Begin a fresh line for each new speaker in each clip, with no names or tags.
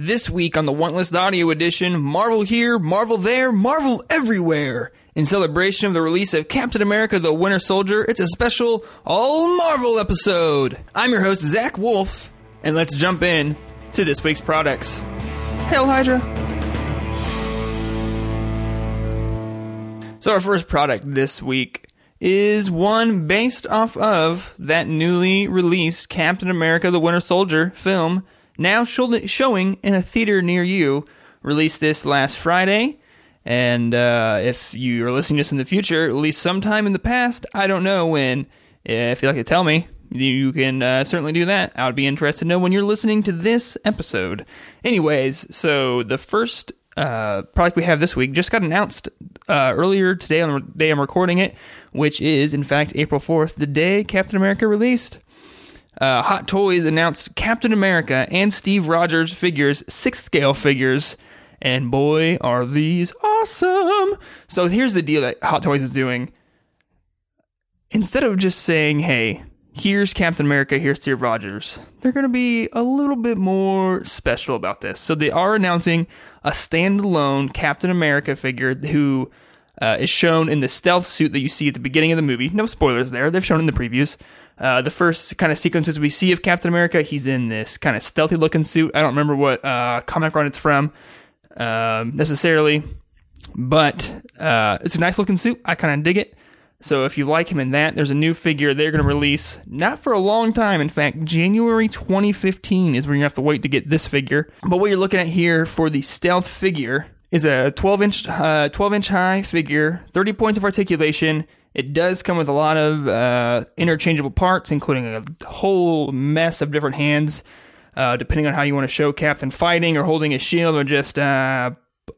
This week on the Wantlist Audio Edition, Marvel here, Marvel there, Marvel everywhere. In celebration of the release of Captain America the Winter Soldier, it's a special all Marvel episode. I'm your host, Zach Wolf, and let's jump in to this week's products. Hail Hydra! So, our first product this week is one based off of that newly released Captain America the Winter Soldier film now showing in a theater near you. Released this last Friday. And uh, if you're listening to this in the future, at least sometime in the past, I don't know when, if you'd like to tell me, you can uh, certainly do that. I would be interested to know when you're listening to this episode. Anyways, so the first uh, product we have this week just got announced uh, earlier today on the day I'm recording it, which is, in fact, April 4th, the day Captain America released. Uh, Hot Toys announced Captain America and Steve Rogers figures, sixth scale figures, and boy, are these awesome! So here's the deal that Hot Toys is doing. Instead of just saying, hey, here's Captain America, here's Steve Rogers, they're going to be a little bit more special about this. So they are announcing a standalone Captain America figure who uh, is shown in the stealth suit that you see at the beginning of the movie. No spoilers there, they've shown in the previews. Uh, the first kind of sequences we see of Captain America, he's in this kind of stealthy looking suit. I don't remember what uh, comic run it's from um, necessarily, but uh, it's a nice looking suit. I kind of dig it. So if you like him in that, there's a new figure they're going to release, not for a long time. In fact, January 2015 is when you have to wait to get this figure. But what you're looking at here for the stealth figure is a 12 inch, uh, 12 inch high figure, 30 points of articulation, it does come with a lot of uh, interchangeable parts, including a whole mess of different hands, uh, depending on how you want to show Captain fighting or holding a shield or just uh,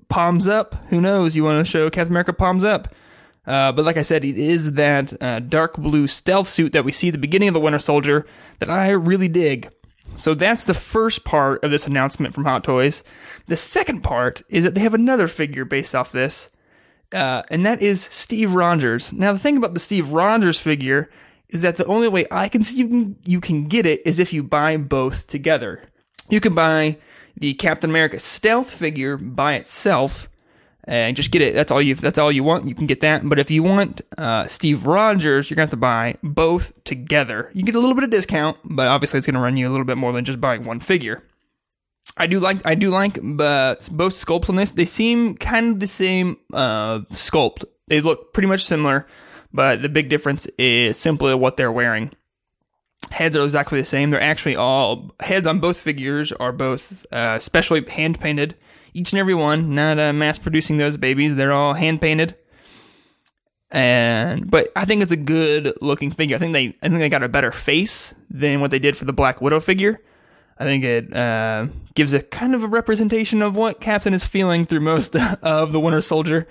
palms up. Who knows? You want to show Captain America palms up. Uh, but like I said, it is that uh, dark blue stealth suit that we see at the beginning of the Winter Soldier that I really dig. So that's the first part of this announcement from Hot Toys. The second part is that they have another figure based off this uh, and that is Steve Rogers. Now, the thing about the Steve Rogers figure is that the only way I can see you can, you can get it is if you buy both together. You can buy the Captain America stealth figure by itself and just get it. That's all you. That's all you want. You can get that. But if you want uh, Steve Rogers, you're gonna have to buy both together. You get a little bit of discount, but obviously it's gonna run you a little bit more than just buying one figure. I do like I do like but both sculpts on this. They seem kind of the same uh, sculpt. They look pretty much similar, but the big difference is simply what they're wearing. Heads are exactly the same. They're actually all heads on both figures are both uh, specially hand painted. Each and every one, not uh, mass producing those babies. They're all hand painted. And but I think it's a good looking figure. I think they I think they got a better face than what they did for the Black Widow figure. I think it uh, gives a kind of a representation of what Captain is feeling through most of the Winter Soldier.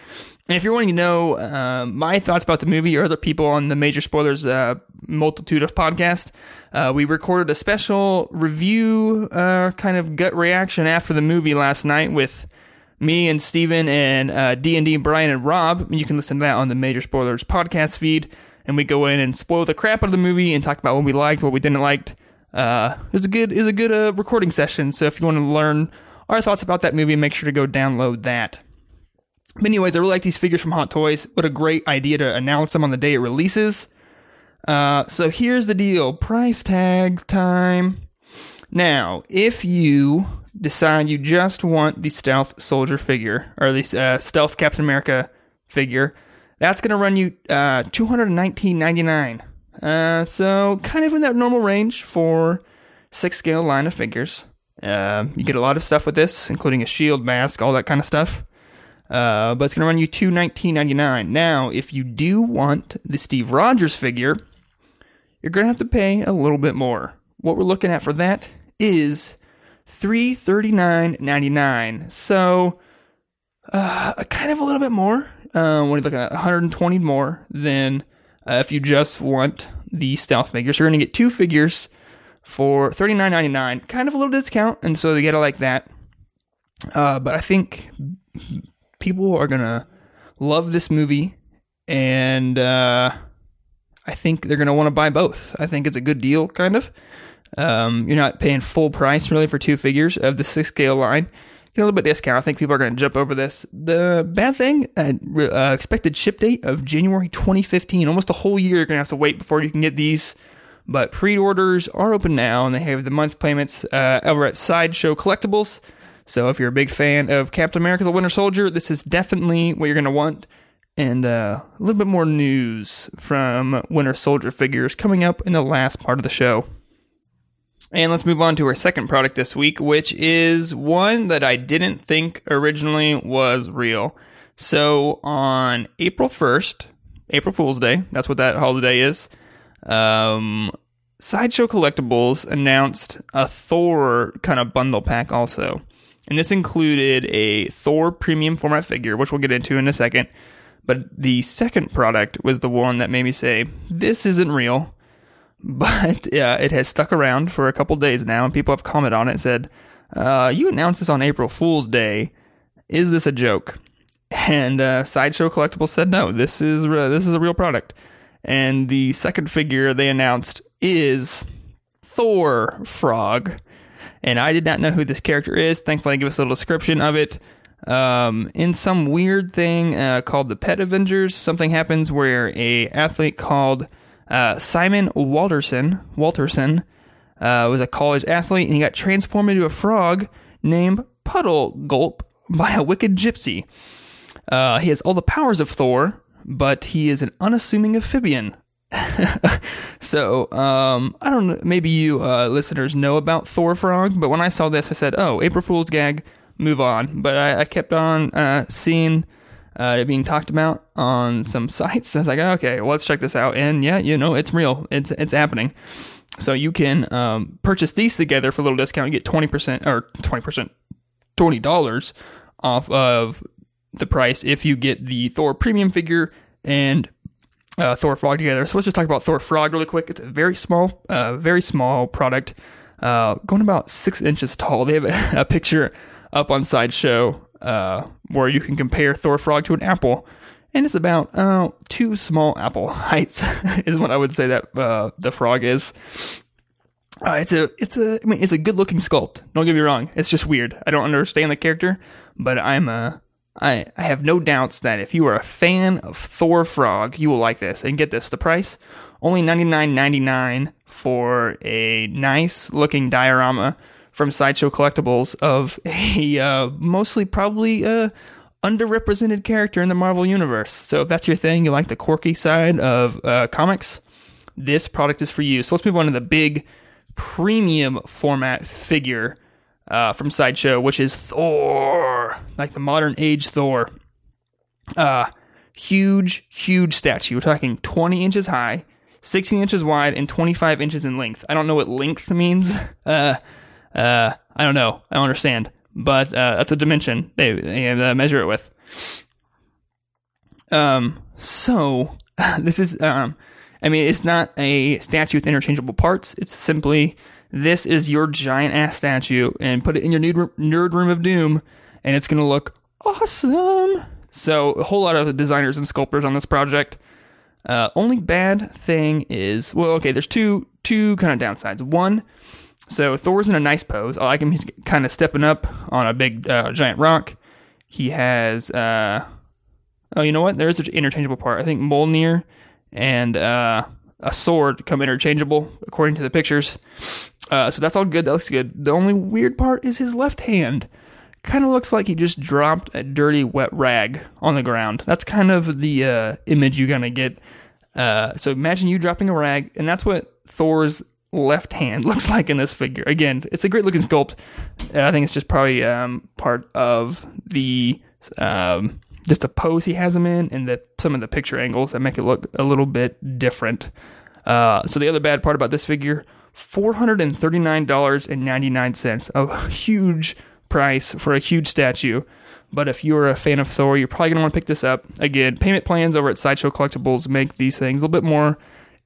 And if you're wanting to know uh, my thoughts about the movie or other people on the Major Spoilers uh, multitude of podcast, uh, we recorded a special review uh, kind of gut reaction after the movie last night with me and Steven and D&D uh, Brian and Rob. You can listen to that on the Major Spoilers podcast feed. And we go in and spoil the crap out of the movie and talk about what we liked, what we didn't like uh, is a good is a good uh, recording session. So if you want to learn our thoughts about that movie, make sure to go download that. But anyways, I really like these figures from Hot Toys. What a great idea to announce them on the day it releases. Uh, so here's the deal: price tag time. Now, if you decide you just want the stealth soldier figure or the uh, stealth Captain America figure, that's going to run you uh, two hundred nineteen ninety nine. Uh, so kind of in that normal range for six scale line of figures. Uh, you get a lot of stuff with this, including a shield mask, all that kind of stuff. Uh, but it's going to run you two nineteen ninety nine. Now, if you do want the Steve Rogers figure, you're going to have to pay a little bit more. What we're looking at for that is three thirty nine ninety nine. So, uh, kind of a little bit more. Uh, you're looking at 120 more than uh, if you just want the stealth figures, you're going to get two figures for $39.99. Kind of a little discount, and so you get it like that. Uh, but I think people are going to love this movie, and uh, I think they're going to want to buy both. I think it's a good deal, kind of. Um, you're not paying full price really for two figures of the six scale line. Get a little bit discount. I think people are going to jump over this. The bad thing, uh, uh, expected ship date of January 2015. Almost a whole year you're going to have to wait before you can get these. But pre-orders are open now, and they have the month payments uh, over at Sideshow Collectibles. So if you're a big fan of Captain America: The Winter Soldier, this is definitely what you're going to want. And uh, a little bit more news from Winter Soldier figures coming up in the last part of the show. And let's move on to our second product this week, which is one that I didn't think originally was real. So on April 1st, April Fool's Day, that's what that holiday is, um, Sideshow Collectibles announced a Thor kind of bundle pack also. And this included a Thor premium format figure, which we'll get into in a second. But the second product was the one that made me say, this isn't real but yeah, it has stuck around for a couple days now, and people have commented on it and said, uh, "You announced this on April Fool's Day. Is this a joke?" And uh, Sideshow Collectibles said, "No, this is uh, this is a real product." And the second figure they announced is Thor Frog, and I did not know who this character is. Thankfully, I give us a little description of it. Um, in some weird thing uh, called the Pet Avengers, something happens where a athlete called uh, Simon Walterson, Walterson uh, was a college athlete, and he got transformed into a frog named Puddlegulp by a wicked gypsy. Uh, he has all the powers of Thor, but he is an unassuming amphibian. so um, I don't know. Maybe you uh, listeners know about Thor Frog, but when I saw this, I said, "Oh, April Fool's gag." Move on. But I, I kept on uh, seeing uh, being talked about on some sites. I was like, okay, well, let's check this out. And yeah, you know, it's real. It's it's happening. So you can um, purchase these together for a little discount. You get twenty percent or twenty percent, twenty dollars off of the price if you get the Thor premium figure and uh, Thor Frog together. So let's just talk about Thor Frog really quick. It's a very small, uh, very small product, uh, going about six inches tall. They have a, a picture up on Sideshow uh, where you can compare Thor Frog to an apple, and it's about uh, two small apple heights is what I would say that uh, the frog is. Uh, it's a it's a I mean it's a good looking sculpt. Don't get me wrong. It's just weird. I don't understand the character, but I'm a I I have no doubts that if you are a fan of Thor Frog, you will like this. And get this, the price only ninety nine ninety nine for a nice looking diorama from Sideshow Collectibles of a uh, mostly probably uh, underrepresented character in the Marvel Universe. So if that's your thing, you like the quirky side of uh, comics, this product is for you. So let's move on to the big premium format figure uh, from Sideshow, which is Thor, like the modern age Thor. Uh, huge, huge statue. We're talking 20 inches high, 16 inches wide, and 25 inches in length. I don't know what length means. Uh, uh, I don't know. I don't understand. But uh, that's a dimension they, they measure it with. Um, so this is um, I mean, it's not a statue with interchangeable parts. It's simply this is your giant ass statue, and put it in your nerd room of doom, and it's gonna look awesome. So a whole lot of designers and sculptors on this project. Uh, only bad thing is, well, okay, there's two two kind of downsides. One, so Thor's in a nice pose. I like him. He's kind of stepping up on a big uh, giant rock. He has, uh, oh, you know what? There is an interchangeable part. I think Mjolnir and uh, a sword come interchangeable according to the pictures. Uh, so that's all good. That looks good. The only weird part is his left hand. Kind of looks like he just dropped a dirty wet rag on the ground. That's kind of the uh, image you're gonna get. Uh, so imagine you dropping a rag, and that's what Thor's left hand looks like in this figure. Again, it's a great looking sculpt. I think it's just probably um, part of the um, just a pose he has him in, and the some of the picture angles that make it look a little bit different. Uh, so the other bad part about this figure, four hundred and thirty nine dollars and ninety nine cents, a huge price for a huge statue. But if you're a fan of Thor, you're probably gonna want to pick this up. Again, payment plans over at Sideshow Collectibles make these things a little bit more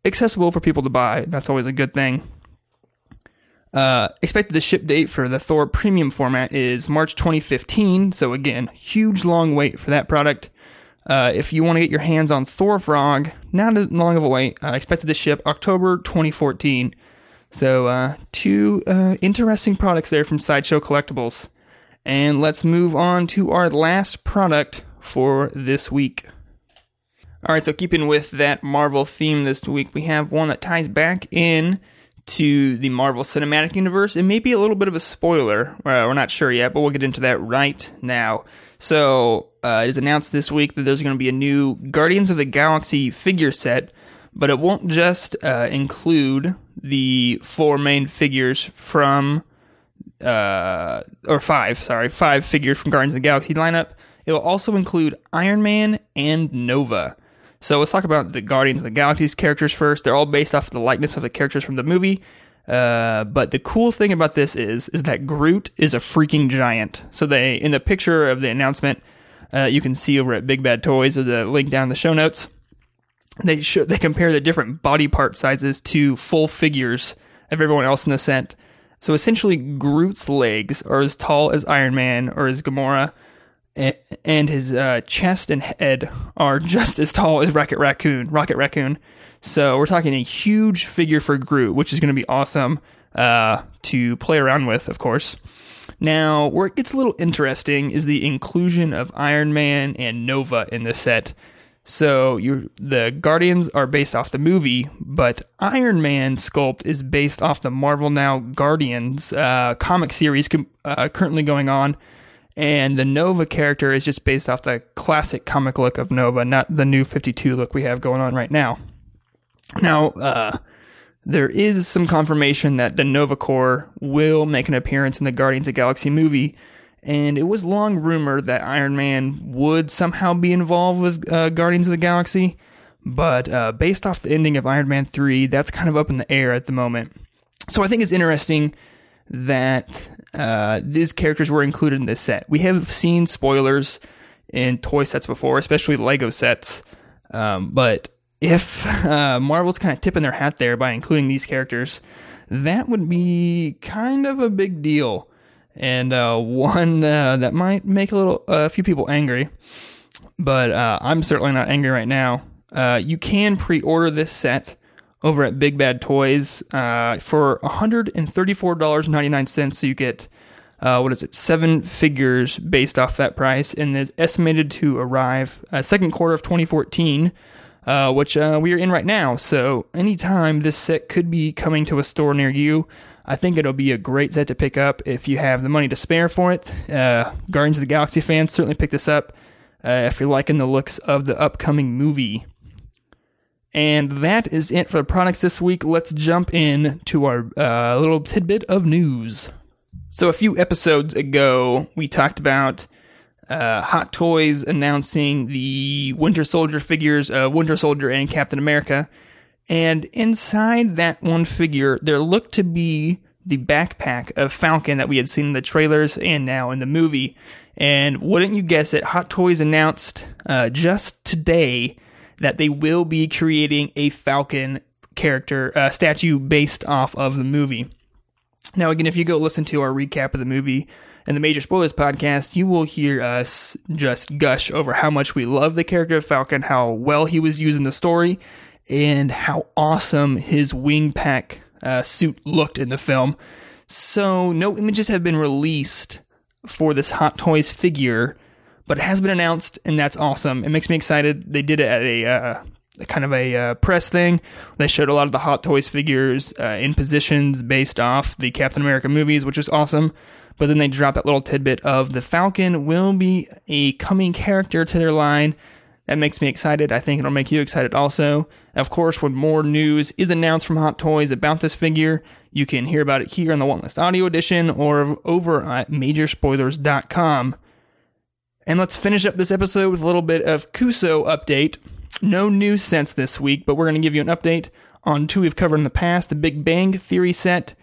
accessible for people to buy. That's always a good thing. Uh, expected to ship date for the Thor premium format is March 2015. So again, huge long wait for that product. Uh, if you want to get your hands on Thor Frog, not as long of a wait. Uh, expected to ship October 2014. So, uh, two uh, interesting products there from Sideshow Collectibles. And let's move on to our last product for this week. All right, so keeping with that Marvel theme this week, we have one that ties back in to the Marvel Cinematic Universe. It may be a little bit of a spoiler. Uh, we're not sure yet, but we'll get into that right now. So, uh, it is announced this week that there's going to be a new Guardians of the Galaxy figure set, but it won't just uh, include the four main figures from, uh, or five, sorry, five figures from Guardians of the Galaxy lineup. It will also include Iron Man and Nova. So let's talk about the Guardians of the Galaxy's characters first. They're all based off of the likeness of the characters from the movie. Uh, but the cool thing about this is is that Groot is a freaking giant. So they in the picture of the announcement, uh, you can see over at Big Bad Toys, there's a link down in the show notes. They show they compare the different body part sizes to full figures of everyone else in the set. So essentially, Groot's legs are as tall as Iron Man or as Gamora and his uh, chest and head are just as tall as Rocket Raccoon. Rocket Raccoon. So we're talking a huge figure for Groot, which is going to be awesome uh, to play around with, of course. Now, where it gets a little interesting is the inclusion of Iron Man and Nova in the set. So the Guardians are based off the movie, but Iron Man sculpt is based off the Marvel Now Guardians uh, comic series uh, currently going on and the Nova character is just based off the classic comic look of Nova, not the new 52 look we have going on right now. Now, uh, there is some confirmation that the Nova Corps will make an appearance in the Guardians of Galaxy movie, and it was long rumored that Iron Man would somehow be involved with uh, Guardians of the Galaxy, but uh, based off the ending of Iron Man 3, that's kind of up in the air at the moment. So I think it's interesting that uh, these characters were included in this set. We have seen spoilers in toy sets before, especially Lego sets. Um, but if uh, Marvel's kind of tipping their hat there by including these characters, that would be kind of a big deal, and uh, one uh, that might make a little a few people angry. But uh, I'm certainly not angry right now. Uh, you can pre-order this set over at Big Bad Toys uh, for $134.99. So you get, uh, what is it, seven figures based off that price, and it's estimated to arrive uh, second quarter of 2014. Uh, which uh, we are in right now. So anytime this set could be coming to a store near you, I think it'll be a great set to pick up if you have the money to spare for it. Uh, Guardians of the Galaxy fans certainly pick this up if you're liking the looks of the upcoming movie. And that is it for the products this week. Let's jump in to our uh, little tidbit of news. So, a few episodes ago, we talked about uh, Hot Toys announcing the Winter Soldier figures, uh, Winter Soldier and Captain America. And inside that one figure, there looked to be the backpack of Falcon that we had seen in the trailers and now in the movie. And wouldn't you guess it, Hot Toys announced uh, just today that they will be creating a Falcon character uh, statue based off of the movie. Now, again, if you go listen to our recap of the movie and the Major Spoilers podcast, you will hear us just gush over how much we love the character of Falcon, how well he was used in the story, and how awesome his wing pack uh, suit looked in the film. So, no images have been released for this Hot Toys figure but it has been announced, and that's awesome. It makes me excited. They did it at a, uh, a kind of a uh, press thing. They showed a lot of the Hot Toys figures uh, in positions based off the Captain America movies, which is awesome. But then they dropped that little tidbit of the Falcon will be a coming character to their line. That makes me excited. I think it'll make you excited also. Of course, when more news is announced from Hot Toys about this figure, you can hear about it here on the Want List Audio Edition or over at majorspoilers.com. And let's finish up this episode with a little bit of CUUSOO update. No news since this week, but we're going to give you an update on two we've covered in the past the Big Bang Theory set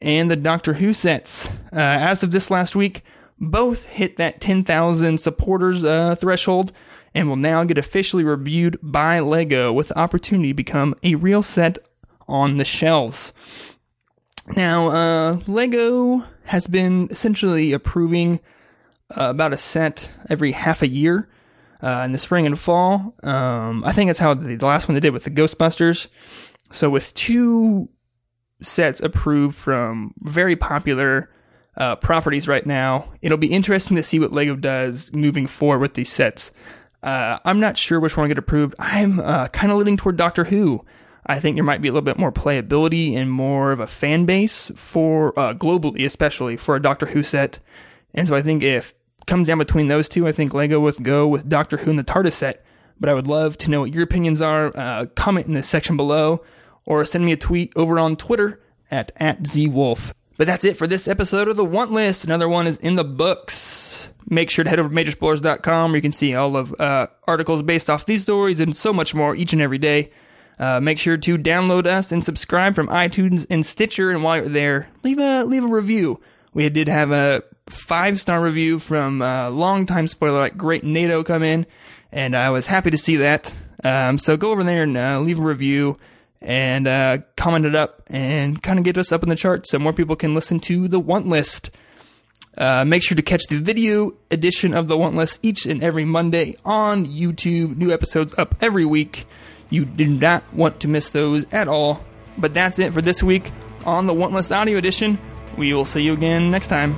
and the Doctor Who sets. Uh, as of this last week, both hit that 10,000 supporters uh, threshold and will now get officially reviewed by LEGO with the opportunity to become a real set on the shelves. Now, uh, LEGO has been essentially approving uh, about a set every half a year uh, in the spring and fall. Um, I think that's how the, last one they did with the Ghostbusters. So with two sets approved from very popular uh, properties right now. It'll be interesting to see what Lego does moving forward with these sets. Uh, I'm not sure which one will get approved. I'm uh, kind of leaning toward Doctor Who. I think there might be a little bit more playability and more of a fan base for uh, globally, especially for a Doctor Who set. And so I think if comes down between those two, I think Lego would go with Doctor Who and the TARDIS set. But I would love to know what your opinions are. Uh, comment in the section below or send me a tweet over on Twitter at, at ZWolf. But that's it for this episode of the Want List. Another one is in the books. Make sure to head over to majorspoilers.com where you can see all of uh, articles based off these stories and so much more each and every day. Uh, make sure to download us and subscribe from iTunes and Stitcher. And while you're there, leave a leave a review. We did have a five star review from uh, longtime spoiler like Great NATO come in, and I was happy to see that. Um, so go over there and uh, leave a review and uh, comment it up and kind of get us up in the charts so more people can listen to the want list. Uh, make sure to catch the video edition of the want list each and every Monday on YouTube. New episodes up every week. You do not want to miss those at all. But that's it for this week on the want list audio edition. We will see you again next time.